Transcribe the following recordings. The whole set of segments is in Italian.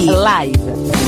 Live.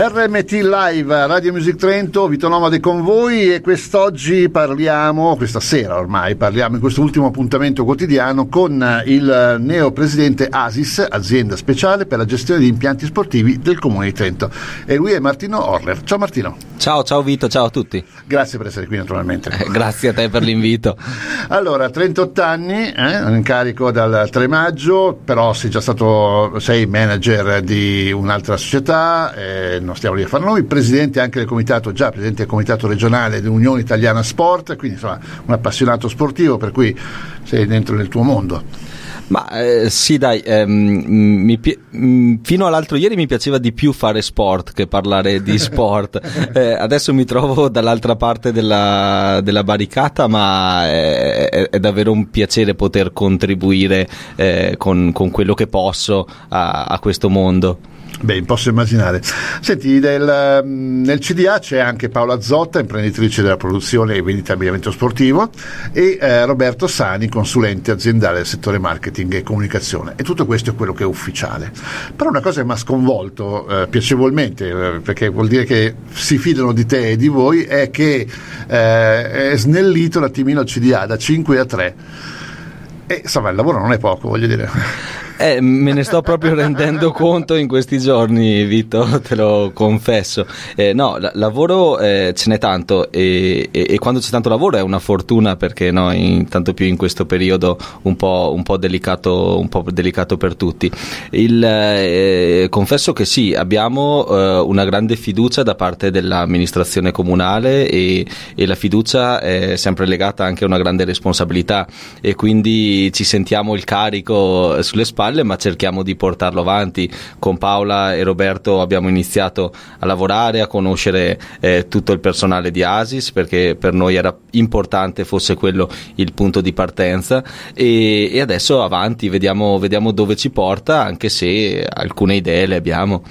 RMT Live, Radio Music Trento, Vito Nomade con voi e quest'oggi parliamo, questa sera ormai parliamo in questo ultimo appuntamento quotidiano con il neo presidente Asis, azienda speciale per la gestione di impianti sportivi del Comune di Trento. E lui è Martino Orler. Ciao Martino. Ciao, ciao Vito, ciao a tutti. Grazie per essere qui naturalmente. Eh, grazie a te per l'invito. allora, 38 anni, eh, in carico dal 3 maggio, però sei già stato, sei manager di un'altra società, eh, non stiamo lì a fare noi, presidente anche del comitato, già presidente del comitato regionale dell'Unione Italiana Sport, quindi insomma un appassionato sportivo per cui sei dentro nel tuo mondo. Ma eh, sì, dai, ehm, mi, mm, fino all'altro ieri mi piaceva di più fare sport che parlare di sport. eh, adesso mi trovo dall'altra parte della, della barricata, ma è, è, è, davvero un piacere poter contribuire eh, con, con, quello che posso a, a questo mondo. Beh, posso immaginare. Senti, nel, mm, nel, CDA c'è anche Paola Zotta, imprenditrice della produzione e vendita di abbigliamento sportivo, e eh, Roberto Sani, consulente aziendale del settore marketing e comunicazione. E tutto questo è quello che è ufficiale. Però una cosa che mi ha sconvolto eh, piacevolmente, eh, perché vuol dire che si fidano di te e di voi, è che eh, è snellito un attimino il CDA da 5 a 3. E insomma, il lavoro non è poco, voglio dire. Eh, me ne sto proprio rendendo conto in questi giorni, Vito, te lo confesso. Eh, no, la- lavoro eh, ce n'è tanto e-, e-, e, quando c'è tanto lavoro è una fortuna perché no, in, tanto più in questo periodo un po', un po', delicato, un po delicato, per tutti. Il, eh, confesso che sì, abbiamo eh, una grande fiducia da parte dell'amministrazione comunale e, e la fiducia è sempre legata anche a una grande responsabilità e quindi ci sentiamo il carico sulle spalle spalle, ma cerchiamo di portarlo avanti. Con Paola e Roberto abbiamo iniziato a lavorare, a conoscere eh, tutto il personale di Asis, perché per noi era importante fosse quello il punto di partenza e, e adesso avanti, vediamo, vediamo dove ci porta, anche se alcune idee le abbiamo.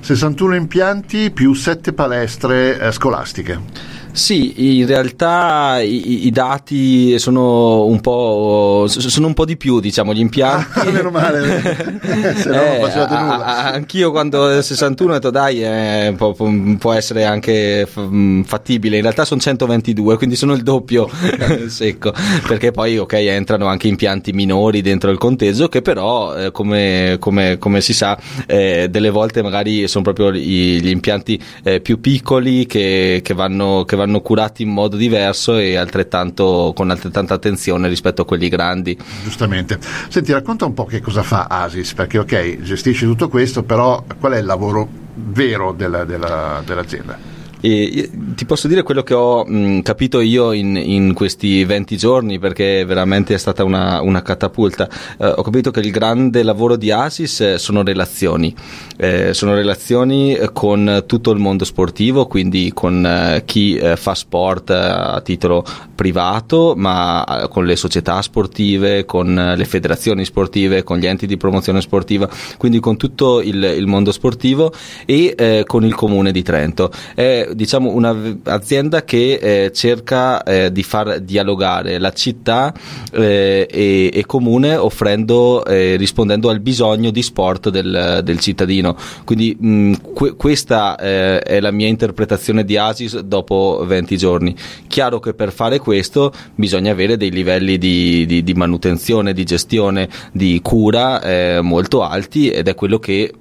61 impianti più 7 palestre eh, scolastiche. Sì, in realtà i, i, dati sono un, po', sono un po' di più, diciamo, gli impianti. Ah, meno male, se no eh, non facevate nulla. anch'io quando 61 ho detto dai, eh, può, può, essere anche mm, fattibile. In realtà sono 122, quindi sono il doppio secco, perché poi ok entrano anche impianti minori dentro il conteggio che però, eh, come, come, come, si sa, eh, delle volte magari sono proprio gli, gli impianti eh, più piccoli che, che vanno, che vanno vanno curati in modo diverso e altrettanto, con altrettanta attenzione rispetto a quelli grandi. Giustamente. Senti, racconta un po' che cosa fa Asis, perché ok, gestisce tutto questo, però qual è il lavoro vero della, della, dell'azienda? E ti posso dire quello che ho mh, capito io in, in, questi 20 giorni, perché veramente è stata una, una catapulta. Eh, ho capito che il grande lavoro di Asis eh, sono relazioni, eh, sono relazioni con tutto il mondo sportivo, quindi con eh, chi eh, fa sport eh, a titolo privato, ma con le società sportive, con le federazioni sportive, con gli enti di promozione sportiva, quindi con tutto il, il mondo sportivo e con il comune di Trento. È diciamo un'azienda che eh, cerca eh, di far dialogare la città eh, e, e, comune offrendo eh, rispondendo al bisogno di sport del, del cittadino. Quindi mh, que- questa eh, è la mia interpretazione di Asis dopo 20 giorni. Chiaro che per fare questo bisogna avere dei livelli di, di, di manutenzione di gestione di cura eh, molto alti ed è quello che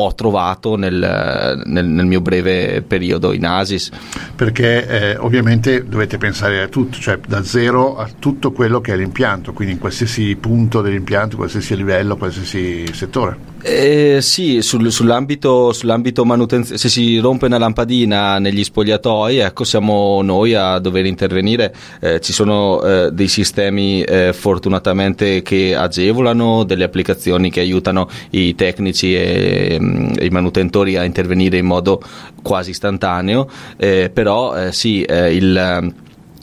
ho trovato nel, nel, nel, mio breve periodo in Asis. Perché eh, ovviamente dovete pensare a tutto, cioè da zero a tutto quello che è l'impianto, quindi in qualsiasi punto dell'impianto, qualsiasi livello, qualsiasi settore. Eh, sì, sul, sull'ambito, sull'ambito manutenzione, se si rompe una lampadina negli spogliatoi, ecco, siamo noi a dover intervenire. Eh, ci sono eh, dei sistemi eh, fortunatamente che agevolano, delle applicazioni che aiutano i tecnici e, e mm, i manutentori a intervenire in modo quasi istantaneo, eh, però eh, sì, il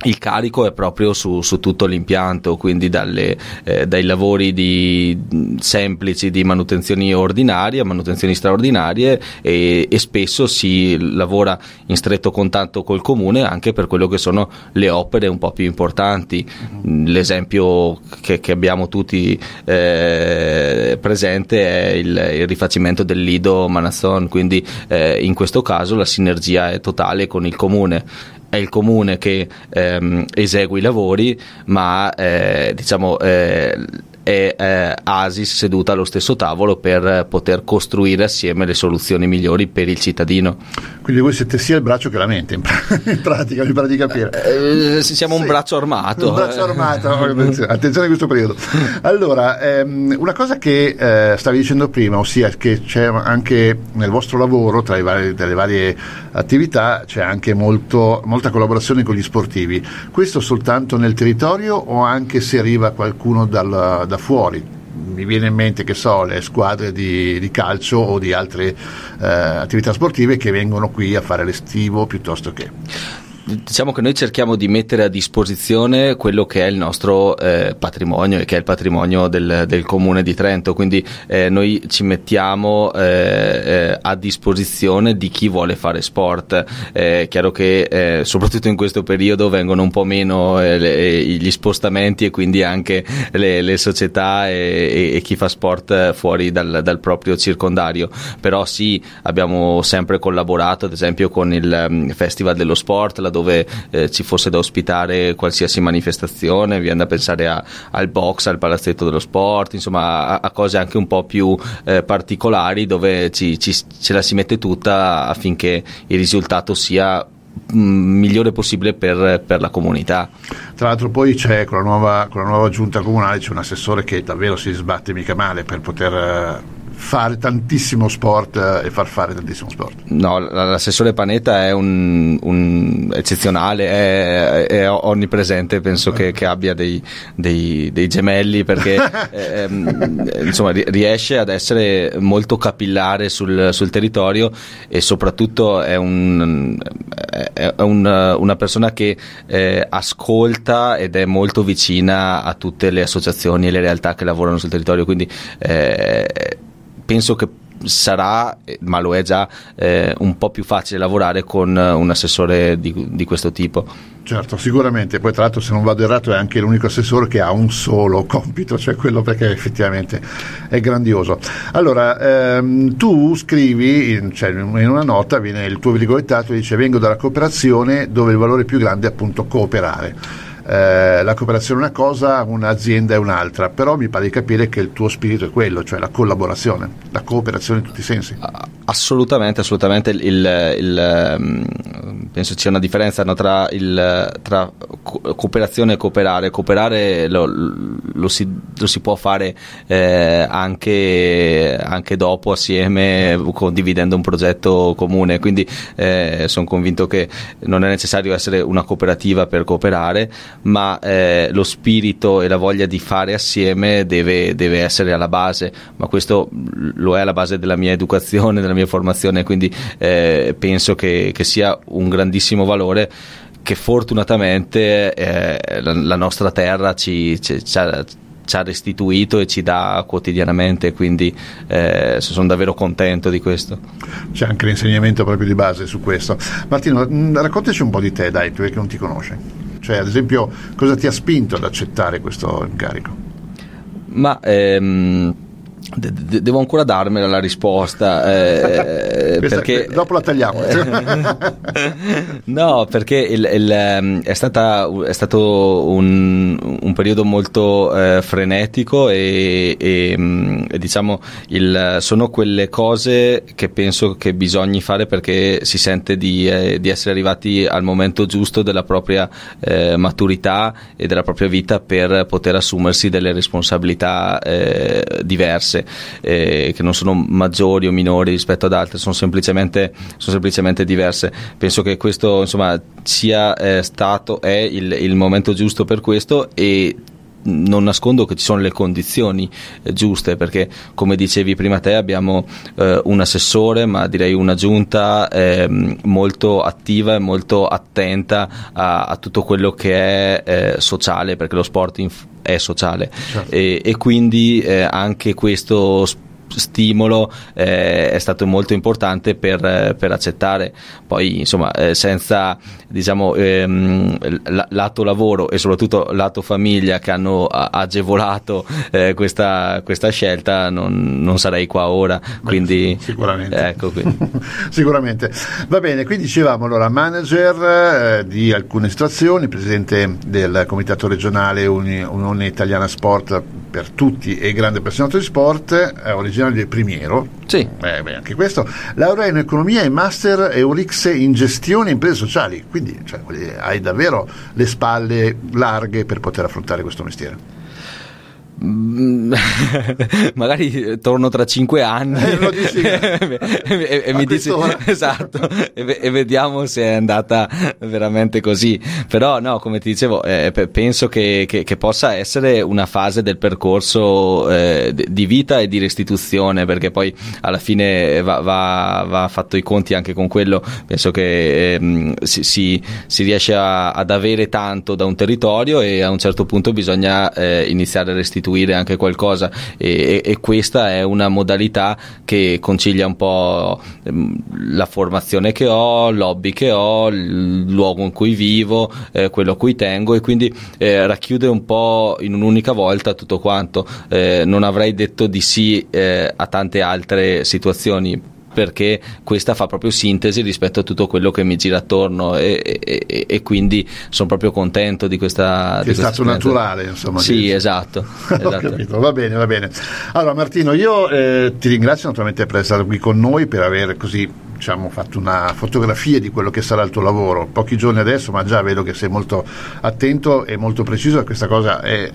il carico è proprio su, su tutto l'impianto, quindi dalle, eh, dai lavori di, semplici di manutenzioni ordinarie a manutenzioni straordinarie e, e, spesso si lavora in stretto contatto col comune anche per quello che sono le opere un po' più importanti. L'esempio che, che abbiamo tutti eh, presente è il, il, rifacimento del Lido Manazzon, quindi eh, in questo caso la sinergia è totale con il comune è il comune che ehm, esegue i lavori, ma eh, diciamo, eh, è eh, Asis seduta allo stesso tavolo per poter costruire assieme le soluzioni migliori per il cittadino. Quindi voi siete sia il braccio che la mente, in, pratica, mi pare di capire. Eh, eh siamo sì. un braccio armato. Un braccio armato, attenzione, a questo periodo. Allora, ehm, una cosa che eh, stavi dicendo prima, ossia che c'è anche nel vostro lavoro, tra le varie, le varie attività, c'è anche molto, molta collaborazione con gli sportivi. Questo soltanto nel territorio o anche se arriva qualcuno dal, da fuori? mi viene in mente che so le squadre di, di calcio o di altre eh, attività sportive che vengono qui a fare l'estivo piuttosto che diciamo che noi cerchiamo di mettere a disposizione quello che è il nostro eh, patrimonio e che è il patrimonio del, del comune di Trento, quindi eh, noi ci mettiamo eh, eh a disposizione di chi vuole fare sport. È eh, chiaro che eh, soprattutto in questo periodo vengono un po' meno le, gli spostamenti e quindi anche le, le società e, e, chi fa sport fuori dal, dal, proprio circondario, però sì, abbiamo sempre collaborato ad esempio con il um, Festival dello Sport, la dove eh, ci fosse da ospitare qualsiasi manifestazione, viene da pensare a, al box, al palazzetto dello sport, insomma a, a cose anche un po' più eh, particolari dove ci, ci, ce la si mette tutta affinché il risultato sia mm, migliore possibile per, per, la comunità. Tra l'altro poi c'è con la, nuova, con la nuova giunta comunale c'è un assessore che davvero si sbatte mica male per poter eh, fare tantissimo sport eh, e far fare tantissimo sport. No, l'assessore Panetta è un, un eccezionale, è, è, onnipresente, penso che, che abbia dei, dei, dei, gemelli perché eh, ehm, insomma, riesce ad essere molto capillare sul, sul territorio e soprattutto è, un, è un, una persona che eh, ascolta ed è molto vicina a tutte le associazioni e le realtà che lavorano sul territorio, quindi eh, penso che sarà, ma lo è già, eh, un po' più facile lavorare con un assessore di, di, questo tipo. Certo, sicuramente, poi tra l'altro se non vado errato è anche l'unico assessore che ha un solo compito, cioè quello perché effettivamente è grandioso. Allora, ehm, tu scrivi, cioè in una nota viene il tuo virgolettato e dice vengo dalla cooperazione dove il valore più grande è appunto cooperare eh, la cooperazione è una cosa, un'azienda è un'altra, però mi pare di capire che il tuo spirito è quello, cioè la collaborazione, la cooperazione in tutti i sensi. Assolutamente, assolutamente. Il, il, ehm, penso sia una differenza no, tra, tra, cooperazione e cooperare. Cooperare lo, lo, si, lo si, può fare eh, anche, anche, dopo, assieme, condividendo un progetto comune. Quindi eh, sono convinto che non è necessario essere una cooperativa per cooperare, ma eh, lo spirito e la voglia di fare assieme deve, deve, essere alla base, ma questo lo è alla base della mia educazione, della mia formazione, quindi eh, penso che, che sia un grandissimo valore che fortunatamente eh, la, la, nostra terra ci, ci, ci, ha, ci, ha, restituito e ci dà quotidianamente, quindi eh, sono davvero contento di questo. C'è anche l'insegnamento proprio di base su questo. Martino, raccontaci un po' di te, dai, tu che non ti conosci. Cioè, ad esempio, cosa ti ha spinto ad accettare questo incarico? Ma ehm, De- de- devo ancora darmela la risposta eh, perché dopo la tagliamo. No perché il, il, ehm, è, stata, è, stato un, un periodo molto eh, frenetico e, e, mm, e diciamo il, sono quelle cose che penso che bisogna fare perché si sente di, eh, di essere arrivati al momento giusto della propria eh, maturità e della propria vita per poter assumersi delle responsabilità eh, diverse diverse, eh, che non sono maggiori o minori rispetto ad altre, sono semplicemente, sono semplicemente diverse. Penso che questo insomma, sia eh, stato, è il, il momento giusto per questo e non nascondo che ci sono le condizioni eh, giuste perché come dicevi prima te abbiamo eh, un assessore ma direi una giunta eh, molto attiva e molto attenta a, a tutto quello che è eh, sociale perché lo sport inf- è sociale certo. e, e, quindi eh, anche questo stimolo eh, è stato molto importante per, per accettare. Poi, insomma, eh, senza diciamo, ehm, lato lavoro e soprattutto lato famiglia che hanno agevolato eh, questa, questa, scelta, non, non, sarei qua ora. Quindi, sicuramente. Ecco, quindi. sicuramente. Va bene, qui dicevamo allora manager eh, di alcune situazioni, presidente del comitato regionale Unione Italiana Sport per tutti e grande appassionato di sport, eh, originario di Primiero. Sì. Eh, beh, anche questo. Laurea in economia e master Eurix in gestione e imprese sociali. Quindi cioè, hai davvero le spalle larghe per poter affrontare questo mestiere. Mm, magari torno tra cinque anni. Eh, e, e mi dici esatto e, e, vediamo se è andata veramente così. Però no come ti dicevo eh, penso che, che, che, possa essere una fase del percorso eh, di vita e di restituzione perché poi alla fine va, va, va fatto i conti anche con quello. Penso che ehm, si, si, si, riesce a, ad avere tanto da un territorio e a un certo punto bisogna eh, iniziare a restituire restituire anche qualcosa e, e, questa è una modalità che concilia un po' ehm, la formazione che ho, l'hobby che ho, il luogo in cui vivo, eh, quello a cui tengo e quindi eh, racchiude un po' in un'unica volta tutto quanto. Eh, non avrei detto di sì eh, a tante altre situazioni perché questa fa proprio sintesi rispetto a tutto quello che mi gira attorno e, e, e quindi sono proprio contento di questa che di è stato naturale insomma sì esatto, esatto. va bene va bene allora Martino io eh, ti ringrazio naturalmente per essere qui con noi per aver così diciamo, fatto una fotografia di quello che sarà il tuo lavoro pochi giorni adesso ma già vedo che sei molto attento e molto preciso questa cosa è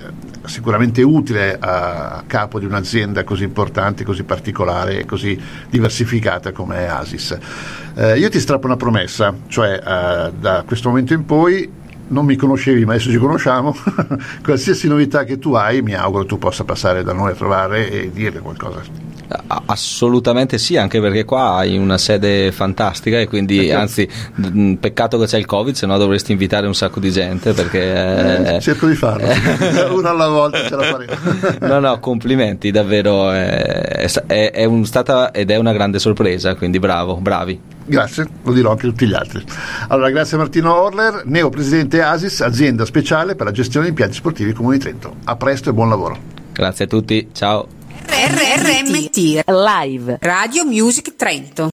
sicuramente utile a capo di un'azienda così importante, così particolare e così diversificata come Asis. Eh, io ti strappo una promessa, cioè eh, da questo momento in poi non mi conoscevi ma adesso ci conosciamo, qualsiasi novità che tu hai mi auguro tu possa passare da noi a trovare e dire qualcosa. Assolutamente sì, anche perché qua hai una sede fantastica e quindi ecco. anzi peccato che c'è il covid, se no dovresti invitare un sacco di gente perché... Eh, cerco di farlo, una alla volta ce la faremo. no, no, complimenti, davvero, è, è, è un, stata ed è una grande sorpresa, quindi bravo, bravi. Grazie, lo dirò anche a tutti gli altri. Allora, grazie a Martino Orler, neopresidente ASIS, azienda speciale per la gestione di impianti sportivi Comuni di Trento. A presto e buon lavoro. Grazie a tutti, ciao. RRMT Live Radio Music Trento